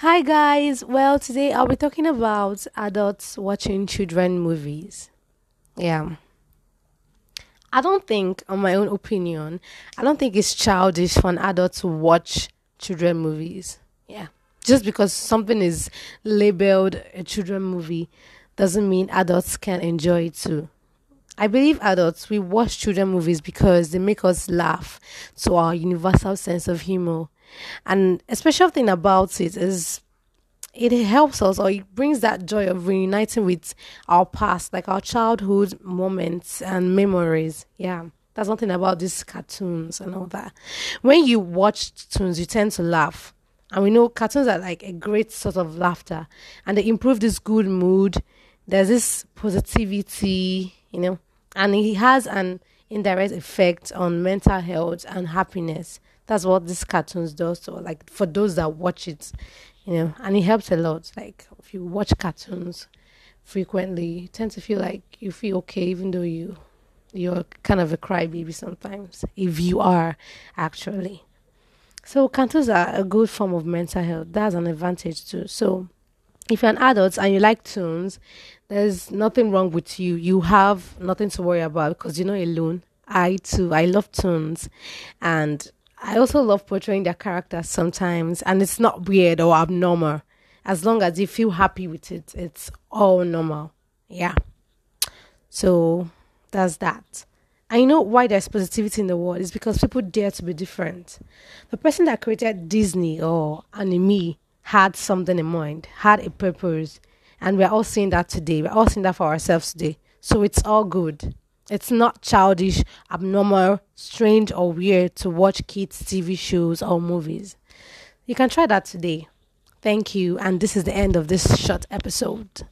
Hi guys. Well, today I'll be talking about adults watching children movies. Yeah. I don't think, on my own opinion, I don't think it's childish for an adult to watch children movies. Yeah. Just because something is labeled a children movie doesn't mean adults can enjoy it too. I believe adults we watch children movies because they make us laugh to our universal sense of humor. And a special thing about it is it helps us or it brings that joy of reuniting with our past, like our childhood moments and memories. Yeah. That's one thing about these cartoons and all that. When you watch cartoons, you tend to laugh. And we know cartoons are like a great source of laughter and they improve this good mood. There's this positivity, you know, and it has an indirect effect on mental health and happiness. That's what these cartoons do. So, like for those that watch it, you know, and it helps a lot. Like if you watch cartoons frequently, you tend to feel like you feel okay, even though you you're kind of a crybaby sometimes. If you are actually, so cartoons are a good form of mental health. That's an advantage too. So if you're an adult and you like toons, there's nothing wrong with you. You have nothing to worry about because you're not alone. I too, I love toons, and I also love portraying their characters sometimes, and it's not weird or abnormal. As long as you feel happy with it, it's all normal. Yeah. So that's that. I know why there's positivity in the world is because people dare to be different. The person that created Disney or anime had something in mind, had a purpose, and we're all seeing that today. We're all seeing that for ourselves today. So it's all good. It's not childish, abnormal, strange, or weird to watch kids' TV shows or movies. You can try that today. Thank you, and this is the end of this short episode.